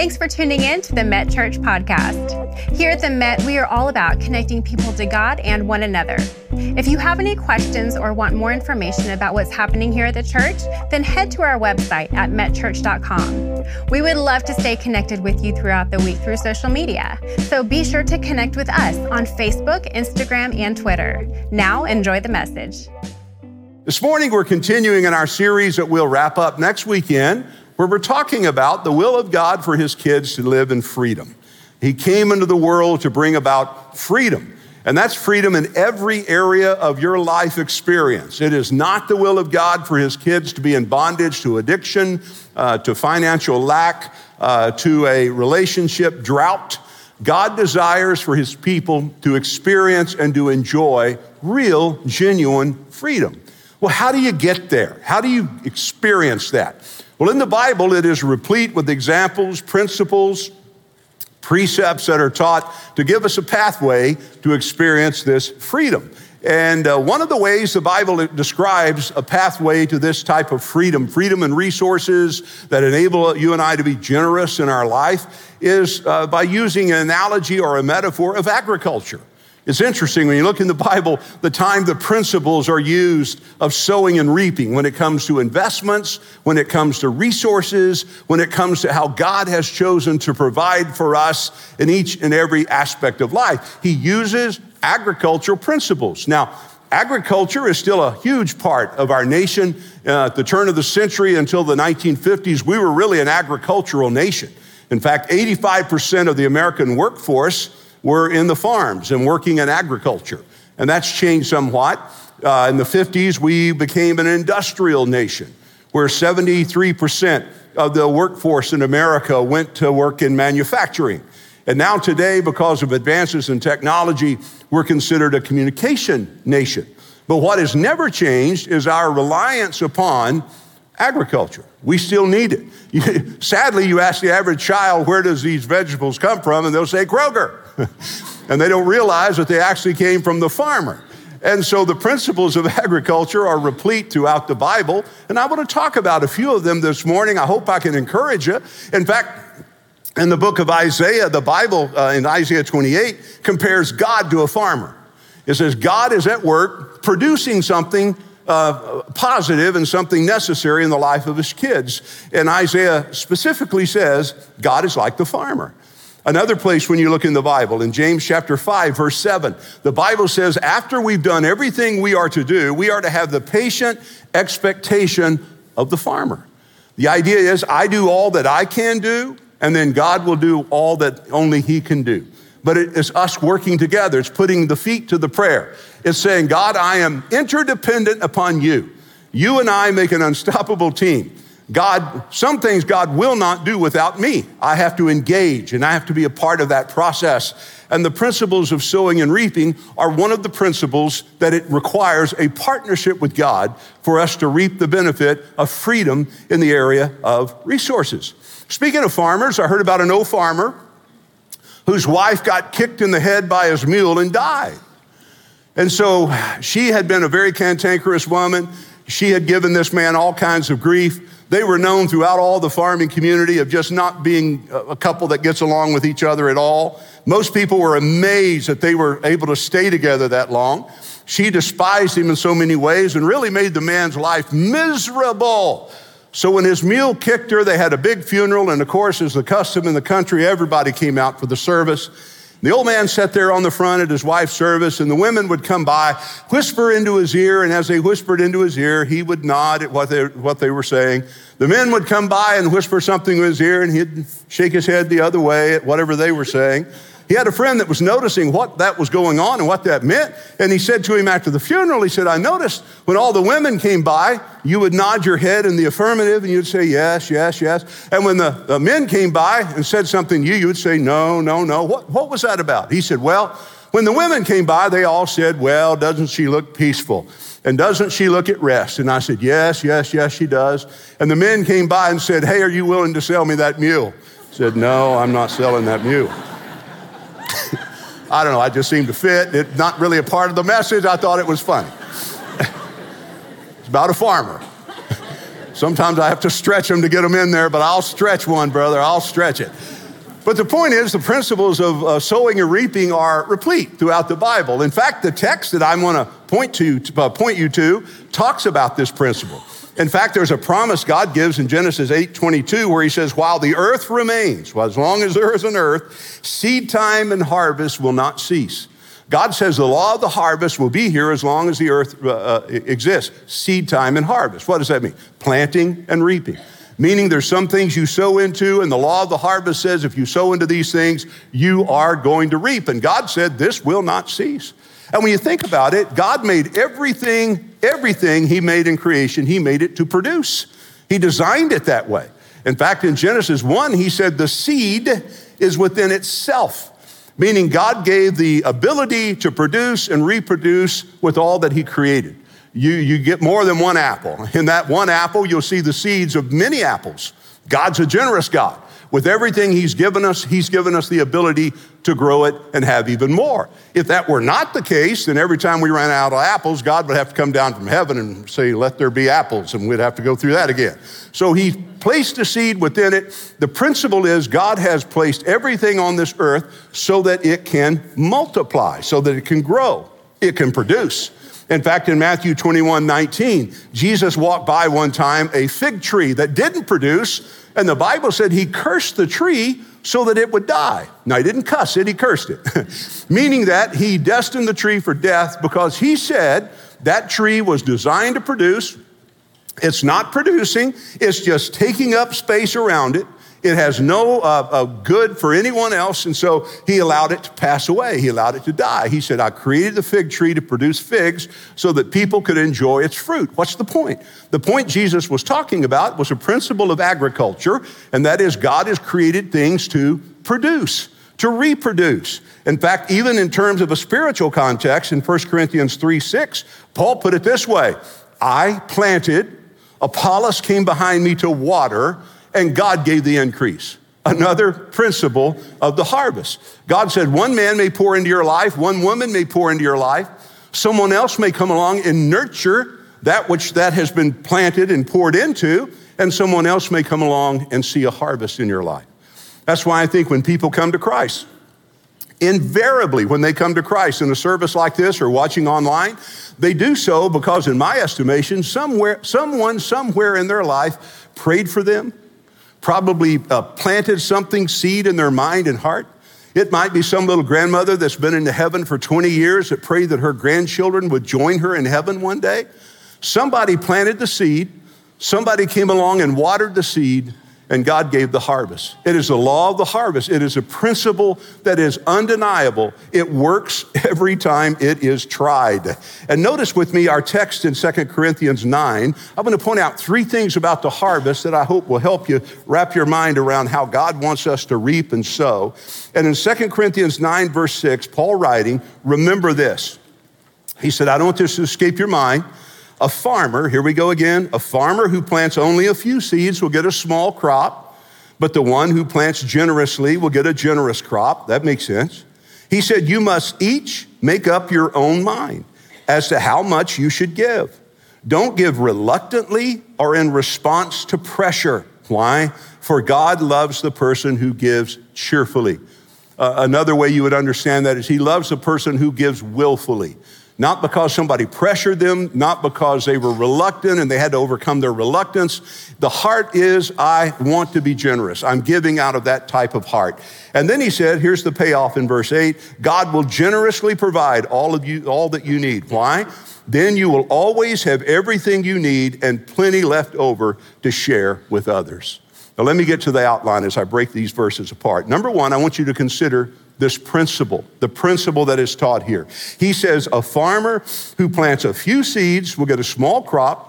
Thanks for tuning in to the Met Church podcast. Here at the Met, we are all about connecting people to God and one another. If you have any questions or want more information about what's happening here at the church, then head to our website at metchurch.com. We would love to stay connected with you throughout the week through social media, so be sure to connect with us on Facebook, Instagram, and Twitter. Now, enjoy the message. This morning, we're continuing in our series that we'll wrap up next weekend, where we're talking about the will of God for his kids to live in freedom. He came into the world to bring about freedom. And that's freedom in every area of your life experience. It is not the will of God for his kids to be in bondage to addiction, uh, to financial lack, uh, to a relationship drought. God desires for his people to experience and to enjoy real, genuine freedom. Well, how do you get there? How do you experience that? Well, in the Bible, it is replete with examples, principles, precepts that are taught to give us a pathway to experience this freedom. And uh, one of the ways the Bible describes a pathway to this type of freedom, freedom and resources that enable you and I to be generous in our life, is uh, by using an analogy or a metaphor of agriculture. It's interesting when you look in the Bible, the time the principles are used of sowing and reaping when it comes to investments, when it comes to resources, when it comes to how God has chosen to provide for us in each and every aspect of life. He uses agricultural principles. Now, agriculture is still a huge part of our nation. Uh, at the turn of the century until the 1950s, we were really an agricultural nation. In fact, 85% of the American workforce were in the farms and working in agriculture. And that's changed somewhat. Uh, in the 50s, we became an industrial nation where 73% of the workforce in America went to work in manufacturing. And now, today, because of advances in technology, we're considered a communication nation. But what has never changed is our reliance upon agriculture. We still need it. Sadly, you ask the average child, where does these vegetables come from? And they'll say Kroger. and they don't realize that they actually came from the farmer. And so the principles of agriculture are replete throughout the Bible. And I want to talk about a few of them this morning. I hope I can encourage you. In fact, in the book of Isaiah, the Bible uh, in Isaiah 28 compares God to a farmer. It says, God is at work producing something uh, positive and something necessary in the life of his kids. And Isaiah specifically says, God is like the farmer. Another place when you look in the Bible, in James chapter 5, verse 7, the Bible says, after we've done everything we are to do, we are to have the patient expectation of the farmer. The idea is, I do all that I can do, and then God will do all that only He can do. But it is us working together. It's putting the feet to the prayer. It's saying, God, I am interdependent upon you. You and I make an unstoppable team. God, some things God will not do without me. I have to engage and I have to be a part of that process. And the principles of sowing and reaping are one of the principles that it requires a partnership with God for us to reap the benefit of freedom in the area of resources. Speaking of farmers, I heard about an old farmer whose wife got kicked in the head by his mule and died. And so she had been a very cantankerous woman. She had given this man all kinds of grief. They were known throughout all the farming community of just not being a couple that gets along with each other at all. Most people were amazed that they were able to stay together that long. She despised him in so many ways and really made the man's life miserable. So when his mule kicked her, they had a big funeral, and of course, as the custom in the country, everybody came out for the service. The old man sat there on the front at his wife's service, and the women would come by, whisper into his ear, and as they whispered into his ear, he would nod at what they, what they were saying. The men would come by and whisper something in his ear, and he'd shake his head the other way at whatever they were saying. He had a friend that was noticing what that was going on and what that meant. And he said to him after the funeral, he said, I noticed when all the women came by, you would nod your head in the affirmative and you'd say, yes, yes, yes. And when the, the men came by and said something to you, you would say, no, no, no. What, what was that about? He said, well, when the women came by, they all said, well, doesn't she look peaceful? And doesn't she look at rest? And I said, yes, yes, yes, she does. And the men came by and said, hey, are you willing to sell me that mule? I said, no, I'm not selling that mule. I don't know, I just seemed to fit. It's not really a part of the message. I thought it was funny. it's about a farmer. Sometimes I have to stretch them to get them in there, but I'll stretch one, brother. I'll stretch it. But the point is, the principles of uh, sowing and reaping are replete throughout the Bible. In fact, the text that I want to point to, uh, point you to, talks about this principle. In fact, there's a promise God gives in Genesis 8:22 where he says, "While the earth remains, well, as long as there is an earth, seed time and harvest will not cease." God says the law of the harvest will be here as long as the earth uh, uh exists. Seed time and harvest. What does that mean? Planting and reaping meaning there's some things you sow into, and the law of the harvest says if you sow into these things, you are going to reap. And God said, This will not cease. And when you think about it, God made everything, everything He made in creation, He made it to produce. He designed it that way. In fact, in Genesis 1, He said the seed is within itself, meaning God gave the ability to produce and reproduce with all that He created you, you get more than one apple. In that one apple, you'll see the seeds of many apples. God's a generous God. With everything He's given us, He's given us the ability to grow it and have even more. If that were not the case, then every time we ran out of apples, God would have to come down from heaven and say, Let there be apples, and we'd have to go through that again. So He placed a seed within it. The principle is God has placed everything on this earth so that it can multiply, so that it can grow, it can produce. In fact, in Matthew 21 19, Jesus walked by one time a fig tree that didn't produce, and the Bible said he cursed the tree so that it would die. Now, he didn't cuss it, he cursed it, meaning that he destined the tree for death because he said that tree was designed to produce. It's not producing, it's just taking up space around it. It has no uh, uh, good for anyone else. And so he allowed it to pass away. He allowed it to die. He said, I created the fig tree to produce figs so that people could enjoy its fruit. What's the point? The point Jesus was talking about was a principle of agriculture, and that is God has created things to produce to reproduce. In fact, even in terms of a spiritual context, in 1 Corinthians 3 6, Paul put it this way I planted, Apollos came behind me to water, and God gave the increase. Another principle of the harvest. God said, one man may pour into your life, one woman may pour into your life, someone else may come along and nurture that which that has been planted and poured into, and someone else may come along and see a harvest in your life. That's why I think when people come to Christ, invariably when they come to Christ in a service like this or watching online, they do so because, in my estimation, somewhere, someone somewhere in their life prayed for them, probably uh, planted something, seed in their mind and heart. It might be some little grandmother that's been in heaven for 20 years that prayed that her grandchildren would join her in heaven one day. Somebody planted the seed, somebody came along and watered the seed, and God gave the harvest. It is the law of the harvest. It is a principle that is undeniable. It works every time it is tried. And notice with me our text in 2 Corinthians 9. I'm going to point out three things about the harvest that I hope will help you wrap your mind around how God wants us to reap and sow. And in 2 Corinthians 9, verse 6, Paul writing, remember this. He said, I don't want this to escape your mind. A farmer, here we go again, a farmer who plants only a few seeds will get a small crop, but the one who plants generously will get a generous crop. That makes sense. He said, You must each make up your own mind as to how much you should give. Don't give reluctantly or in response to pressure. Why? For God loves the person who gives cheerfully. Uh, another way you would understand that is He loves the person who gives willfully not because somebody pressured them, not because they were reluctant and they had to overcome their reluctance. The heart is, I want to be generous. I'm giving out of that type of heart. And then he said, here's the payoff in verse 8 God will generously provide all of you, all that you need. Why? Then you will always have everything you need and plenty left over to share with others. Now, let me get to the outline as I break these verses apart. Number one, I want you to consider this principle, the principle that is taught here. He says a farmer who plants a few seeds will get a small crop.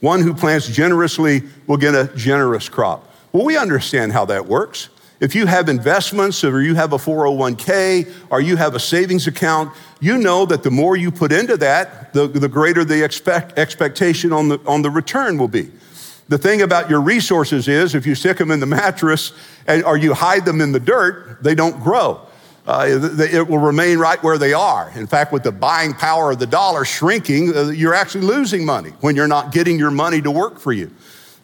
One who plants generously will get a generous crop. Well, we understand how that works. If you have investments or you have a 401k or you have a savings account, you know that the more you put into that, the, the greater the expect, expectation on the, on the return will be. The thing about your resources is if you stick them in the mattress and, or you hide them in the dirt, they don't grow. uh, it will remain right where they are. In fact, with the buying power of the dollar shrinking, uh, you're actually losing money when you're not getting your money to work for you.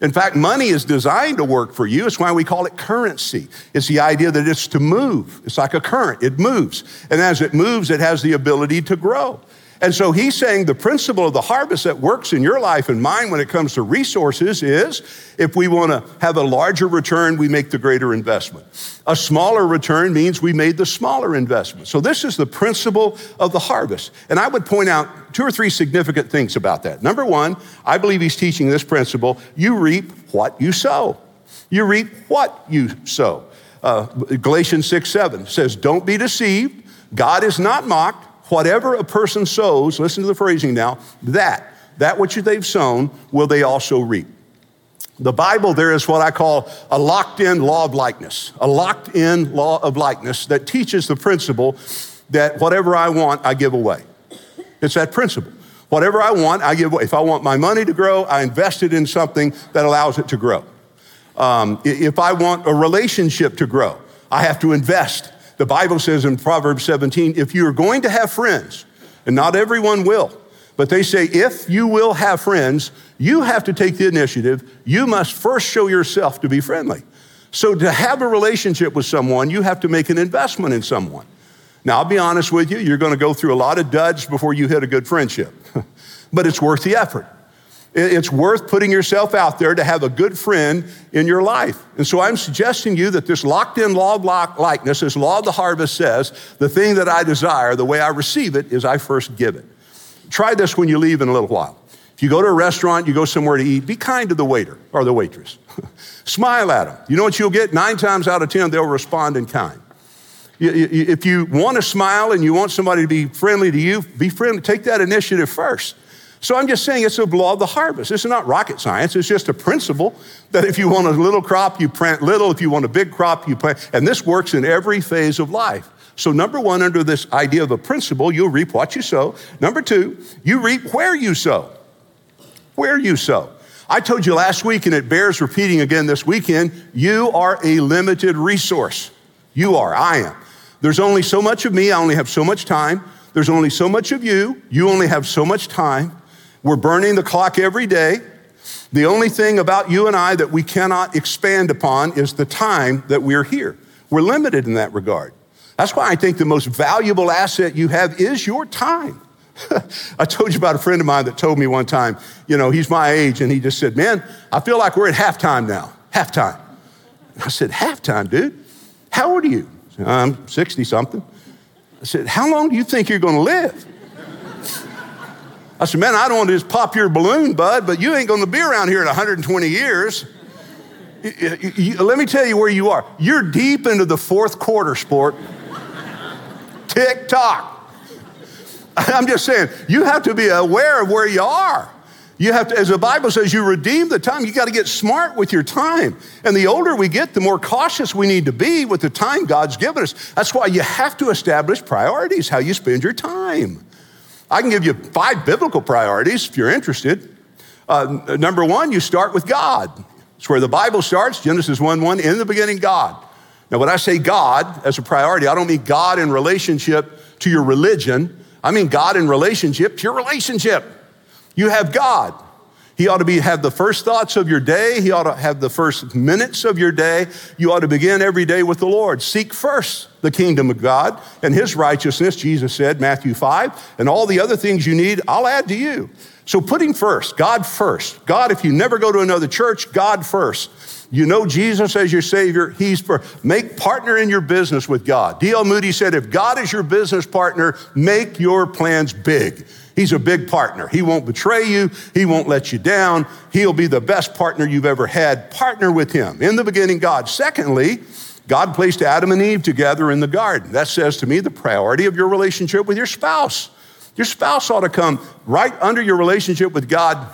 In fact, money is designed to work for you. It's why we call it currency. It's the idea that it's to move. It's like a current, it moves. And as it moves, it has the ability to grow. And so he's saying the principle of the harvest that works in your life and mine when it comes to resources is if we want to have a larger return, we make the greater investment. A smaller return means we made the smaller investment. So this is the principle of the harvest. And I would point out two or three significant things about that. Number one, I believe he's teaching this principle you reap what you sow. You reap what you sow. Uh, Galatians 6 7 says, Don't be deceived. God is not mocked. Whatever a person sows, listen to the phrasing now, that, that which they've sown, will they also reap. The Bible, there is what I call a locked in law of likeness, a locked in law of likeness that teaches the principle that whatever I want, I give away. It's that principle. Whatever I want, I give away. If I want my money to grow, I invest it in something that allows it to grow. Um, if I want a relationship to grow, I have to invest the Bible says in Proverbs 17 if you're going to have friends, and not everyone will, but they say if you will have friends, you have to take the initiative. You must first show yourself to be friendly. So to have a relationship with someone, you have to make an investment in someone. Now, I'll be honest with you, you're going to go through a lot of duds before you hit a good friendship, but it's worth the effort. It's worth putting yourself out there to have a good friend in your life. And so I'm suggesting you that this locked in law of likeness, this law of the harvest says, the thing that I desire, the way I receive it, is I first give it. Try this when you leave in a little while. If you go to a restaurant, you go somewhere to eat, be kind to the waiter or the waitress. Smile at them. You know what you'll get? Nine times out of 10, they'll respond in kind. If you want to smile and you want somebody to be friendly to you, be friendly. Take that initiative first. So I'm just saying it's a law of the harvest. This is not rocket science. It's just a principle that if you want a little crop, you plant little. If you want a big crop, you plant. And this works in every phase of life. So, number one, under this idea of a principle, you'll reap what you sow. Number two, you reap where you sow. Where you sow. I told you last week, and it bears repeating again this weekend you are a limited resource. You are, I am. There's only so much of me, I only have so much time. There's only so much of you, you only have so much time. We're burning the clock every day. The only thing about you and I that we cannot expand upon is the time that we're here. We're limited in that regard. That's why I think the most valuable asset you have is your time. I told you about a friend of mine that told me one time, you know, he's my age, and he just said, Man, I feel like we're at halftime now. Halftime. I said, Halftime, dude? How old are you? I'm 60 something. I said, How long do you think you're going to live? I said, Man, I don't want to just pop your balloon, bud, but you ain't going to be around here in 120 years. Let me tell you where you are. You're deep into the fourth quarter, sport. Tick tock. I'm just saying, you have to be aware of where you are. You have to, as the Bible says, you redeem the time. You got to get smart with your time. And the older we get, the more cautious we need to be with the time God's given us. That's why you have to establish priorities, how you spend your time. I can give you five biblical priorities if you're interested. Uh, number one, you start with God. It's where the Bible starts Genesis 1 1, in the beginning, God. Now, when I say God as a priority, I don't mean God in relationship to your religion, I mean God in relationship to your relationship. You have God. He ought to be, have the first thoughts of your day. He ought to have the first minutes of your day. You ought to begin every day with the Lord. Seek first the kingdom of God and his righteousness, Jesus said, Matthew 5, and all the other things you need, I'll add to you. So put him first, God first. God, if you never go to another church, God first. You know Jesus as your Savior, He's for make partner in your business with God. D.L. Moody said, if God is your business partner, make your plans big. He's a big partner. He won't betray you. He won't let you down. He'll be the best partner you've ever had. Partner with him. In the beginning, God. Secondly, God placed Adam and Eve together in the garden. That says to me the priority of your relationship with your spouse. Your spouse ought to come right under your relationship with God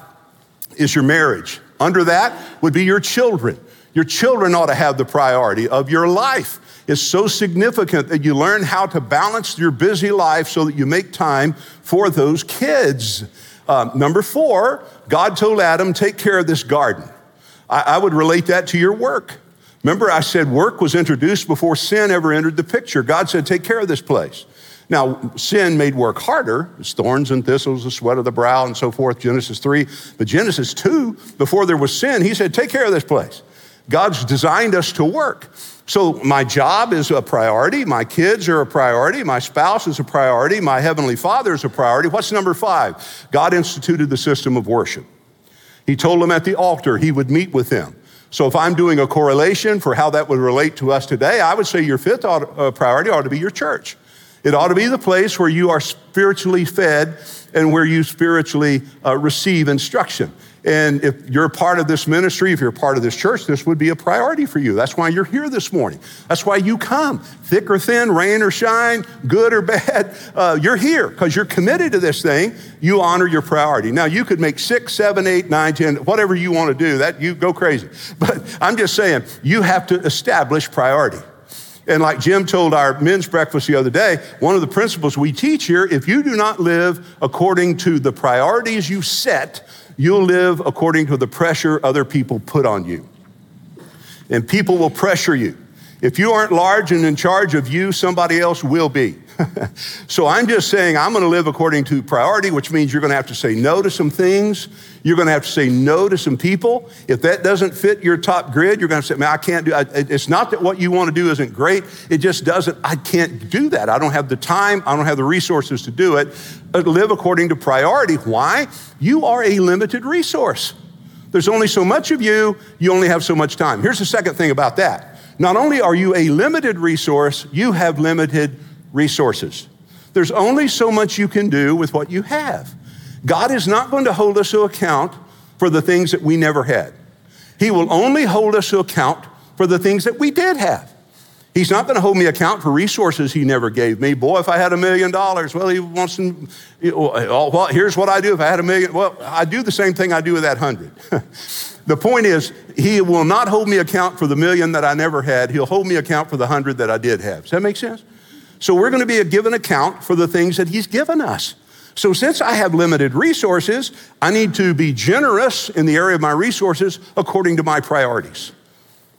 is your marriage. Under that would be your children. Your children ought to have the priority of your life is so significant that you learn how to balance your busy life so that you make time for those kids. Uh, number four, God told Adam, take care of this garden. I, I would relate that to your work. Remember, I said work was introduced before sin ever entered the picture. God said, Take care of this place. Now, sin made work harder. It's thorns and thistles, the sweat of the brow, and so forth, Genesis 3. But Genesis 2, before there was sin, he said, Take care of this place. God's designed us to work. So, my job is a priority. My kids are a priority. My spouse is a priority. My heavenly father is a priority. What's number five? God instituted the system of worship. He told them at the altar he would meet with them. So, if I'm doing a correlation for how that would relate to us today, I would say your fifth uh, priority ought to be your church. It ought to be the place where you are spiritually fed and where you spiritually uh, receive instruction. And if you're a part of this ministry, if you're a part of this church, this would be a priority for you. That's why you're here this morning. That's why you come, thick or thin, rain or shine, good or bad. Uh, you're here because you're committed to this thing. You honor your priority. Now, you could make six, seven, eight, nine, ten, whatever you want to do. That you go crazy. But I'm just saying, you have to establish priority. And like Jim told our men's breakfast the other day, one of the principles we teach here if you do not live according to the priorities you set, you'll live according to the pressure other people put on you. And people will pressure you. If you aren't large and in charge of you, somebody else will be. so I'm just saying I'm going to live according to priority, which means you're going to have to say no to some things. You're going to have to say no to some people. If that doesn't fit your top grid, you're going to say, man, I can't do it. It's not that what you want to do isn't great. It just doesn't, I can't do that. I don't have the time. I don't have the resources to do it. But live according to priority. Why? You are a limited resource. There's only so much of you. You only have so much time. Here's the second thing about that. Not only are you a limited resource, you have limited resources. There's only so much you can do with what you have. God is not going to hold us to account for the things that we never had. He will only hold us to account for the things that we did have. He's not going to hold me account for resources he never gave me. Boy, if I had a million dollars, well, he wants to, well, here's what I do if I had a million. Well, I do the same thing I do with that hundred. the point is, he will not hold me account for the million that I never had. He'll hold me account for the hundred that I did have. Does that make sense? So we're going to be a given account for the things that He's given us. So since I have limited resources, I need to be generous in the area of my resources according to my priorities.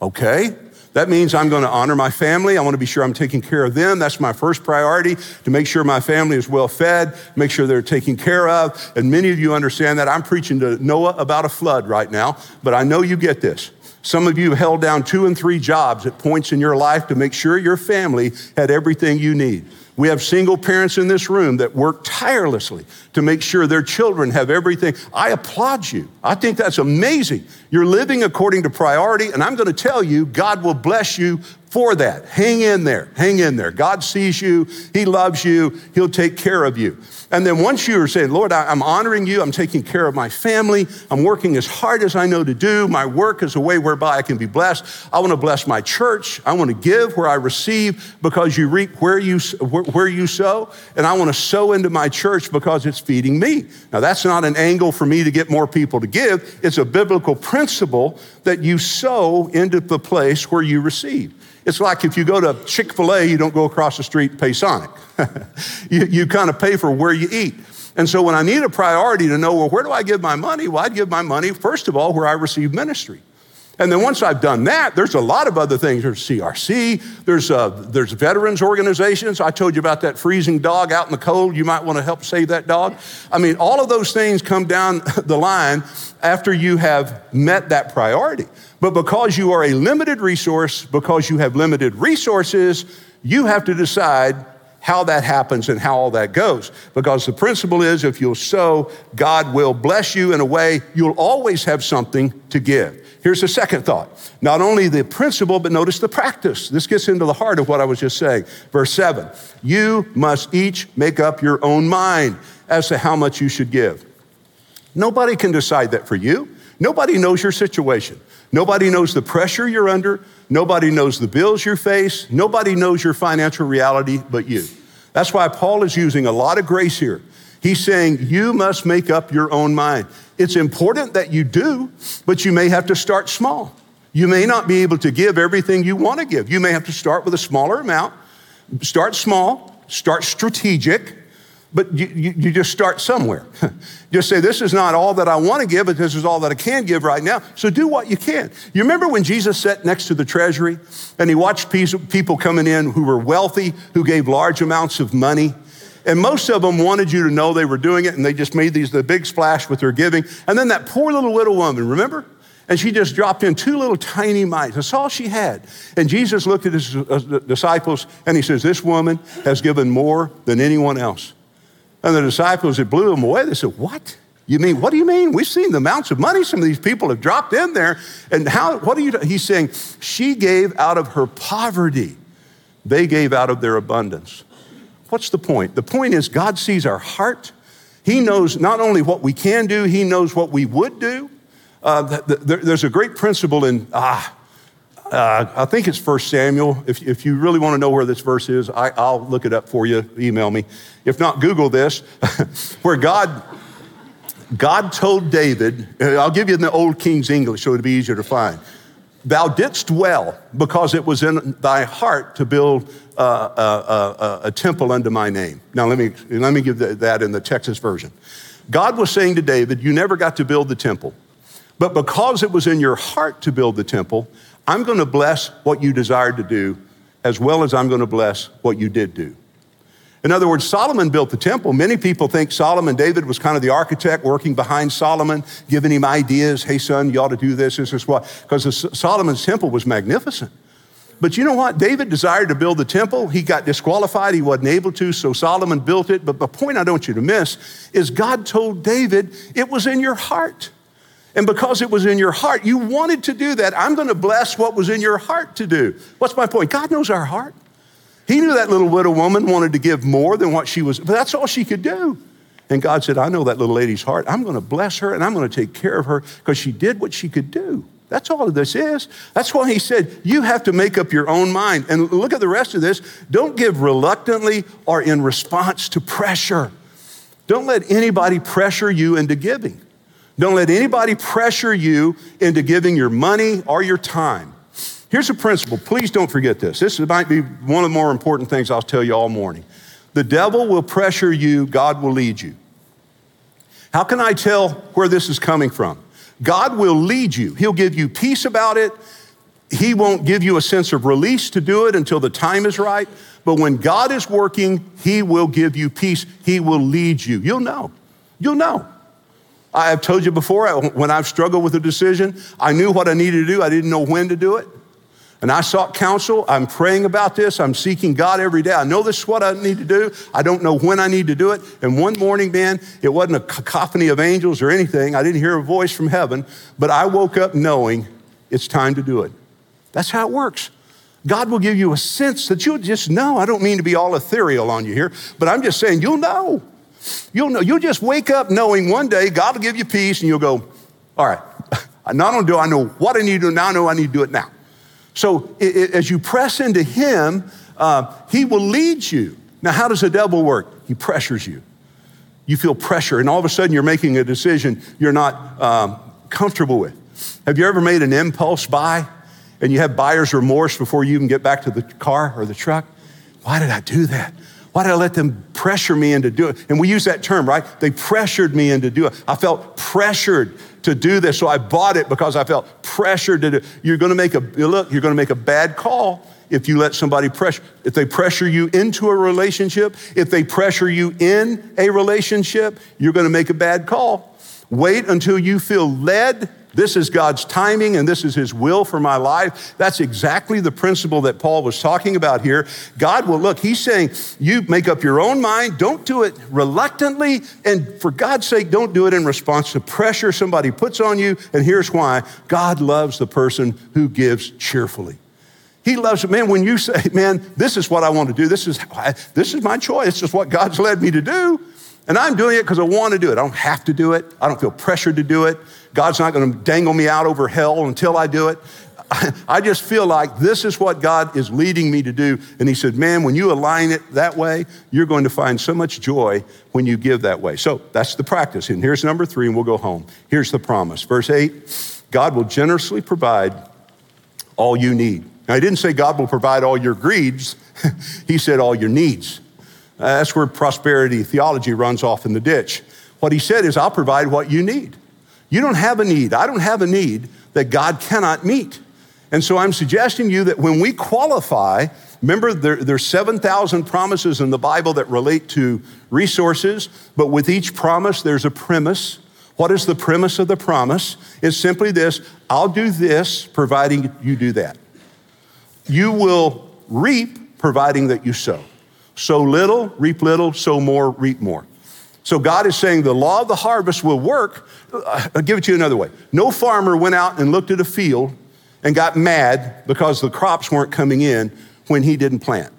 Okay? That means I'm going to honor my family. I want to be sure I'm taking care of them. That's my first priority to make sure my family is well fed, make sure they're taken care of. And many of you understand that. I'm preaching to Noah about a flood right now, but I know you get this. Some of you held down two and three jobs at points in your life to make sure your family had everything you need. We have single parents in this room that work tirelessly to make sure their children have everything. I applaud you. I think that's amazing. You're living according to priority, and I'm going to tell you, God will bless you for that. Hang in there. Hang in there. God sees you, He loves you, He'll take care of you. And then once you are saying, Lord, I'm honoring you, I'm taking care of my family, I'm working as hard as I know to do, my work is a way whereby I can be blessed. I want to bless my church. I want to give where I receive because you reap where you, where you sow. And I want to sow into my church because it's feeding me. Now, that's not an angle for me to get more people to give, it's a biblical principle that you sow into the place where you receive. It's like if you go to Chick fil A, you don't go across the street and pay Sonic. you, you kind of pay for where you eat. And so when I need a priority to know, well, where do I give my money? Well, I'd give my money, first of all, where I receive ministry. And then once I've done that, there's a lot of other things. There's CRC, there's, uh, there's veterans organizations. I told you about that freezing dog out in the cold. You might want to help save that dog. I mean, all of those things come down the line after you have met that priority. But because you are a limited resource, because you have limited resources, you have to decide how that happens and how all that goes. Because the principle is if you'll sow, God will bless you in a way you'll always have something to give. Here's the second thought. Not only the principle, but notice the practice. This gets into the heart of what I was just saying. Verse seven, you must each make up your own mind as to how much you should give. Nobody can decide that for you. Nobody knows your situation. Nobody knows the pressure you're under. Nobody knows the bills you face. Nobody knows your financial reality but you. That's why Paul is using a lot of grace here. He's saying you must make up your own mind. It's important that you do, but you may have to start small. You may not be able to give everything you want to give. You may have to start with a smaller amount. Start small, start strategic, but you, you, you, just start somewhere. just say, This is not all that I want to give, but this is all that I can give right now. So do what you can. You remember when Jesus sat next to the treasury and he watched people coming in who were wealthy, who gave large amounts of money? And most of them wanted you to know they were doing it, and they just made these the big splash with their giving. And then that poor little widow woman, remember? And she just dropped in two little tiny mites. That's all she had. And Jesus looked at his uh, disciples and he says, This woman has given more than anyone else. And the disciples, it blew them away. They said, What? You mean, what do you mean? We've seen the amounts of money some of these people have dropped in there. And how, what are you, he's saying, she gave out of her poverty. They gave out of their abundance. What's the point? The point is, God sees our heart. He knows not only what we can do, He knows what we would do. Uh, the, the, there's a great principle in, ah, uh, I think it's 1 Samuel. If, if you really want to know where this verse is, I, I'll look it up for you. Email me. If not, Google this, where God, God told David, I'll give you in the old King's English so it'd be easier to find. Thou didst well because it was in thy heart to build uh, a, a, a, temple unto my name. Now, let me, let me give that in the Texas version. God was saying to David, You never got to build the temple, but because it was in your heart to build the temple, I'm going to bless what you desired to do as well as I'm going to bless what you did do. In other words, Solomon built the temple. Many people think Solomon, David was kind of the architect working behind Solomon, giving him ideas. Hey, son, you ought to do this, this is what. Because Solomon's temple was magnificent. But you know what? David desired to build the temple. He got disqualified. He wasn't able to, so Solomon built it. But the point I don't want you to miss is God told David, it was in your heart. And because it was in your heart, you wanted to do that. I'm going to bless what was in your heart to do. What's my point? God knows our heart. He knew that little widow woman wanted to give more than what she was, but that's all she could do. And God said, I know that little lady's heart. I'm going to bless her and I'm going to take care of her because she did what she could do. That's all this is. That's why he said, you have to make up your own mind. And look at the rest of this. Don't give reluctantly or in response to pressure. Don't let anybody pressure you into giving. Don't let anybody pressure you into giving your money or your time. Here's a principle. Please don't forget this. This might be one of the more important things I'll tell you all morning. The devil will pressure you, God will lead you. How can I tell where this is coming from? God will lead you. He'll give you peace about it. He won't give you a sense of release to do it until the time is right. But when God is working, He will give you peace. He will lead you. You'll know. You'll know. I have told you before, when I've struggled with a decision, I knew what I needed to do. I didn't know when to do it. And I sought counsel. I'm praying about this. I'm seeking God every day. I know this is what I need to do. I don't know when I need to do it. And one morning, man, it wasn't a cacophony of angels or anything. I didn't hear a voice from heaven, but I woke up knowing it's time to do it. That's how it works. God will give you a sense that you'll just know. I don't mean to be all ethereal on you here, but I'm just saying you'll know. You'll know. You'll just wake up knowing one day God will give you peace and you'll go, all right, not only do I know what I need to do now, I know I need to do it now. So it, it, as you press into Him, uh, He will lead you. Now, how does the devil work? He pressures you. You feel pressure, and all of a sudden you're making a decision you're not um, comfortable with. Have you ever made an impulse buy and you have buyer's remorse before you even get back to the car or the truck? Why did I do that? Why did I let them pressure me into doing it? And we use that term, right? They pressured me into doing it. I felt pressured to do this, so I bought it because I felt pressured to do. It. You're to make a look. You're to make a bad call if you let somebody pressure. If they pressure you into a relationship, if they pressure you in a relationship, you're to make a bad call. Wait until you feel led this is God's timing and this is His will for my life. That's exactly the principle that Paul was talking about here. God will look, He's saying, you make up your own mind. Don't do it reluctantly. And for God's sake, don't do it in response to pressure somebody puts on you. And here's why God loves the person who gives cheerfully. He loves it. Man, when you say, man, this is what I want to do, this is, this is my choice, this is what God's led me to do. And I'm doing it because I want to do it. I don't have to do it. I don't feel pressured to do it. God's not going to dangle me out over hell until I do it. I just feel like this is what God is leading me to do. And He said, Man, when you align it that way, you're going to find so much joy when you give that way. So that's the practice. And here's number three, and we'll go home. Here's the promise. Verse eight God will generously provide all you need. Now, He didn't say God will provide all your greeds, He said all your needs. Uh, that's where prosperity theology runs off in the ditch. What he said is, I'll provide what you need. You don't have a need. I don't have a need that God cannot meet. And so I'm suggesting to you that when we qualify, remember there, there's 7,000 promises in the Bible that relate to resources, but with each promise there's a premise. What is the premise of the promise? It's simply this I'll do this providing you do that. You will reap providing that you sow. Sow little, reap little, sow more, reap more. So God is saying the law of the harvest will work. I'll give it to you another way. No farmer went out and looked at a field and got mad because the crops weren't coming in when he didn't plant.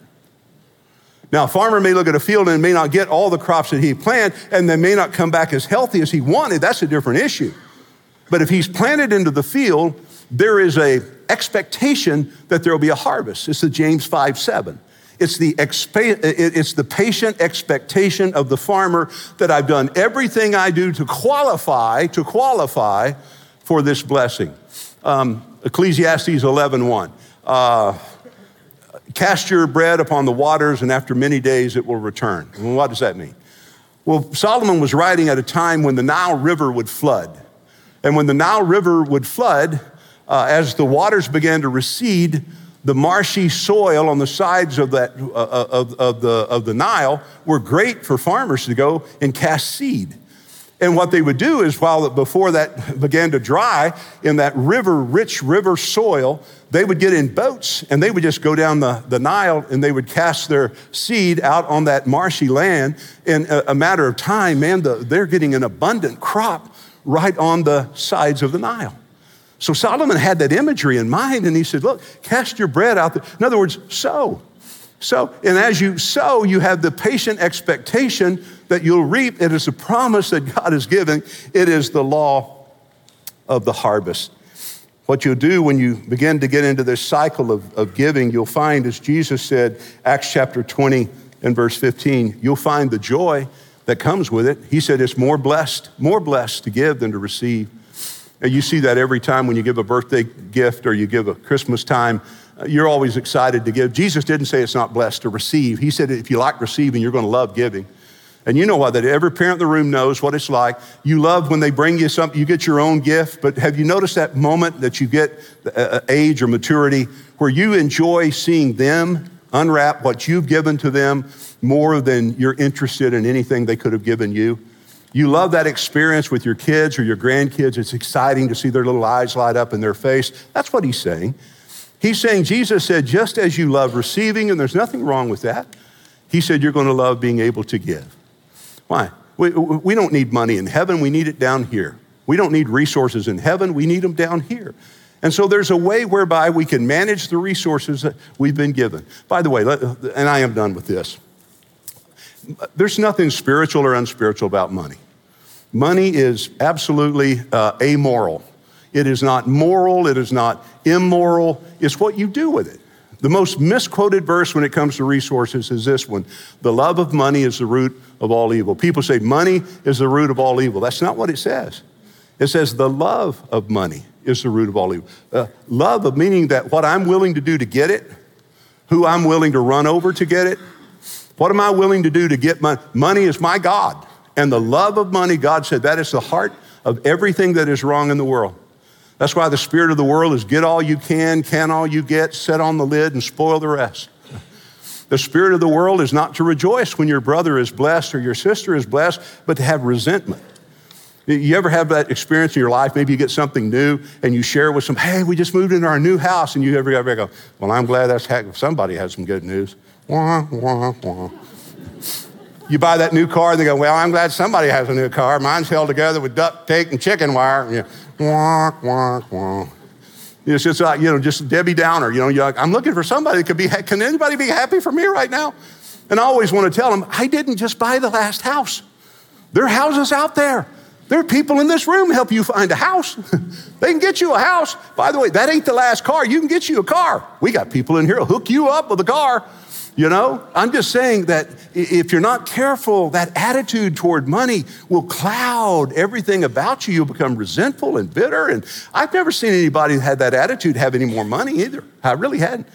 Now, a farmer may look at a field and may not get all the crops that he planted, and they may not come back as healthy as he wanted. That's a different issue. But if he's planted into the field, there is a expectation that there will be a harvest. It's the James 5 7. It's the, expa- it's the patient expectation of the farmer that I've done everything I do to qualify, to qualify for this blessing. Um, Ecclesiastes 11.1. Uh, Cast your bread upon the waters, and after many days it will return. what does that mean? Well, Solomon was writing at a time when the Nile River would flood. And when the Nile River would flood, uh, as the waters began to recede, the marshy soil on the sides of, that, uh, uh of, of, the, of the Nile were great for farmers to go and cast seed. And what they would do is, while before that began to dry in that river, rich river soil, they would get in boats and they would just go down the, the Nile and they would cast their seed out on that marshy land. In a, a matter of time, man, the, they're getting an abundant crop right on the sides of the Nile. So Solomon had that imagery in mind and he said, Look, cast your bread out there. In other words, sow. Sow. And as you sow, you have the patient expectation that you'll reap. It is a promise that God has given, it is the law of the harvest. What you'll do when you begin to get into this cycle of, of giving, you'll find, as Jesus said, Acts chapter 20 and verse 15, you'll find the joy that comes with it. He said it's more blessed, more blessed to give than to receive. And you see that every time when you give a birthday gift or you give a Christmas time, uh, you're always excited to give. Jesus didn't say it's not blessed to receive. He said if you like receiving, you're going to love giving. And you know what? That every parent in the room knows what it's like. You love when they bring you something, you get your own gift, but have you noticed that moment that you get uh, uh, age or maturity where you enjoy seeing them unwrap what you've given to them more than you're interested in anything they could have given you? You love that experience with your kids or your grandkids. It's exciting to see their little eyes light up in their face. That's what he's saying. He's saying, Jesus said, just as you love receiving, and there's nothing wrong with that, he said, you're going to love being able to give. Why? We, we don't need money in heaven, we need it down here. We don't need resources in heaven, we need them down here. And so there's a way whereby we can manage the resources that we've been given. By the way, and I am done with this. There's nothing spiritual or unspiritual about money. Money is absolutely uh, amoral. It is not moral, it is not immoral, it's what you do with it. The most misquoted verse when it comes to resources is this one The love of money is the root of all evil. People say money is the root of all evil. That's not what it says. It says the love of money is the root of all evil. Uh, love of meaning that what I'm willing to do to get it, who I'm willing to run over to get it, what am I willing to do to get money? Money is my God. And the love of money, God said, that is the heart of everything that is wrong in the world. That's why the spirit of the world is get all you can, can all you get, set on the lid, and spoil the rest. The spirit of the world is not to rejoice when your brother is blessed or your sister is blessed, but to have resentment. You ever have that experience in your life? Maybe you get something new and you share with some, hey, we just moved into our new house, and you ever, ever go, well, I'm glad that's hacked. somebody has some good news. Wah, wah, wah. You buy that new car, and they go, well, I'm glad somebody has a new car. Mine's held together with duct tape and chicken wire. You wah, wah, wah. It's just like, you know, just Debbie Downer. You know, you're like, I'm looking for somebody that could be, can anybody be happy for me right now? And I always want to tell them, I didn't just buy the last house. There are houses out there. There are people in this room help you find a house. they can get you a house. By the way, that ain't the last car. You can get you a car. We got people in here who'll hook you up with a car. You know, I'm just saying that if you're not careful, that attitude toward money will cloud everything about you. You'll become resentful and bitter. And I've never seen anybody who had that attitude have any more money either. I really hadn't.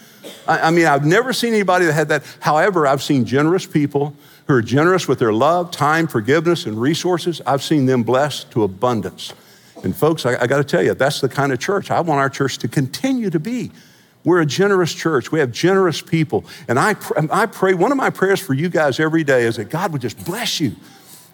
I, I mean, I've never seen anybody that had that. However, I've seen generous people who are generous with their love, time, forgiveness, and resources. I've seen them blessed to abundance. And folks, I, I got to tell you, that's the kind of church I want our church to continue to be. We're a generous church. We have generous people. And I, I pray, one of my prayers for you guys every day is that God would just bless you.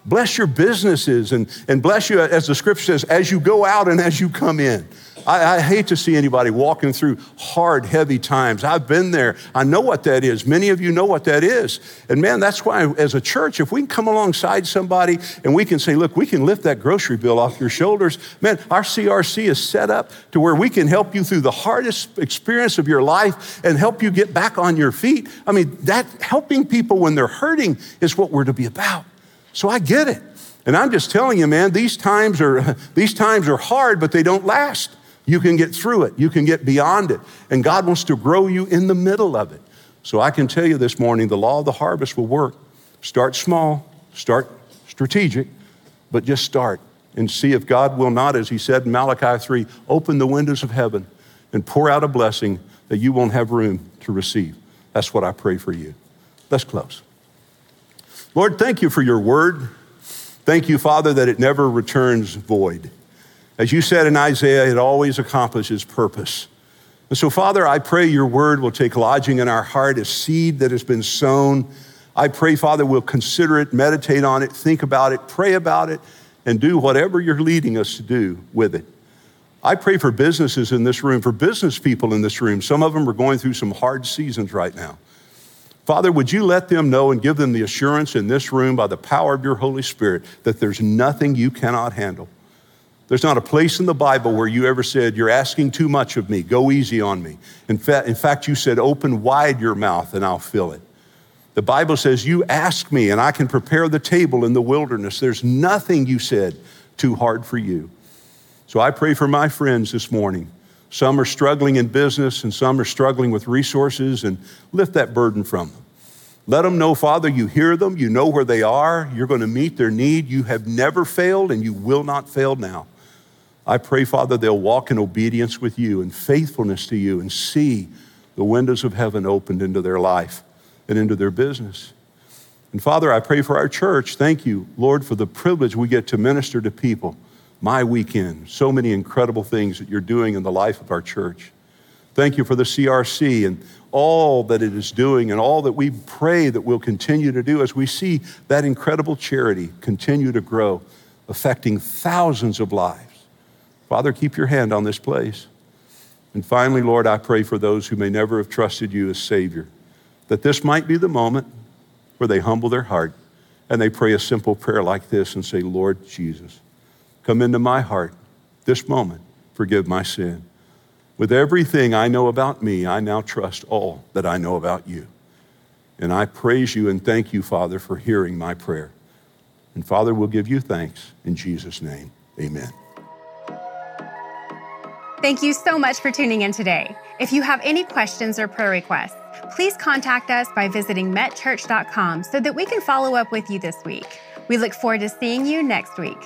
Bless your businesses and, and bless you, as the scripture says, as you go out and as you come in. I, I, hate to see anybody walking through hard, heavy times. I've been there. I know what that is. Many of you know what that is. And man, that's why, as a church, if we can come alongside somebody and we can say, look, we can lift that grocery bill off your shoulders, man, our CRC is set up to where we can help you through the hardest experience of your life and help you get back on your feet. I mean, that helping people when they're hurting is what we're to be about. So I get it. And I'm just telling you, man, these times are, these times are hard, but they don't last. You can get through it, you can get beyond it. And God wants to grow you in the middle of it. So I can tell you this morning the law of the harvest will work. Start small, start strategic, but just start and see if God will not, as he said in Malachi 3, open the windows of heaven and pour out a blessing that you won't have room to receive. That's what I pray for you. Let's close. Lord, thank you for your word. Thank you, Father, that it never returns void. As you said in Isaiah, it always accomplishes purpose. And so, Father, I pray your word will take lodging in our heart as seed that has been sown. I pray, Father, we'll consider it, meditate on it, think about it, pray about it, and do whatever you're leading us to do with it. I pray for businesses in this room, for business people in this room. Some of them are going through some hard seasons right now. Father, would you let them know and give them the assurance in this room by the power of your Holy Spirit that there's nothing you cannot handle? There's not a place in the Bible where you ever said, You're asking too much of me, go easy on me. In fact, in fact, you said, Open wide your mouth and I'll fill it. The Bible says, You ask me and I can prepare the table in the wilderness. There's nothing, you said, too hard for you. So I pray for my friends this morning. Some are struggling in business and some are struggling with resources, and lift that burden from them. Let them know, Father, you hear them, you know where they are, you're going to meet their need. You have never failed, and you will not fail now. I pray, Father, they'll walk in obedience with you and faithfulness to you and see the windows of heaven opened into their life and into their business. And Father, I pray for our church. Thank you, Lord, for the privilege we get to minister to people. My weekend, so many incredible things that you're doing in the life of our church. Thank you for the CRC and all that it is doing and all that we pray that we'll continue to do as we see that incredible charity continue to grow, affecting thousands of lives. Father, keep your hand on this place. And finally, Lord, I pray for those who may never have trusted you as Savior, that this might be the moment where they humble their heart and they pray a simple prayer like this and say, Lord Jesus, come into my heart this moment, forgive my sin. With everything I know about me, I now trust all that I know about you. And I praise you and thank you, Father, for hearing my prayer. And Father, we'll give you thanks in Jesus' name. Amen. Thank you so much for tuning in today. If you have any questions or prayer requests, please contact us by visiting metchurch.com so that we can follow up with you this week. We look forward to seeing you next week.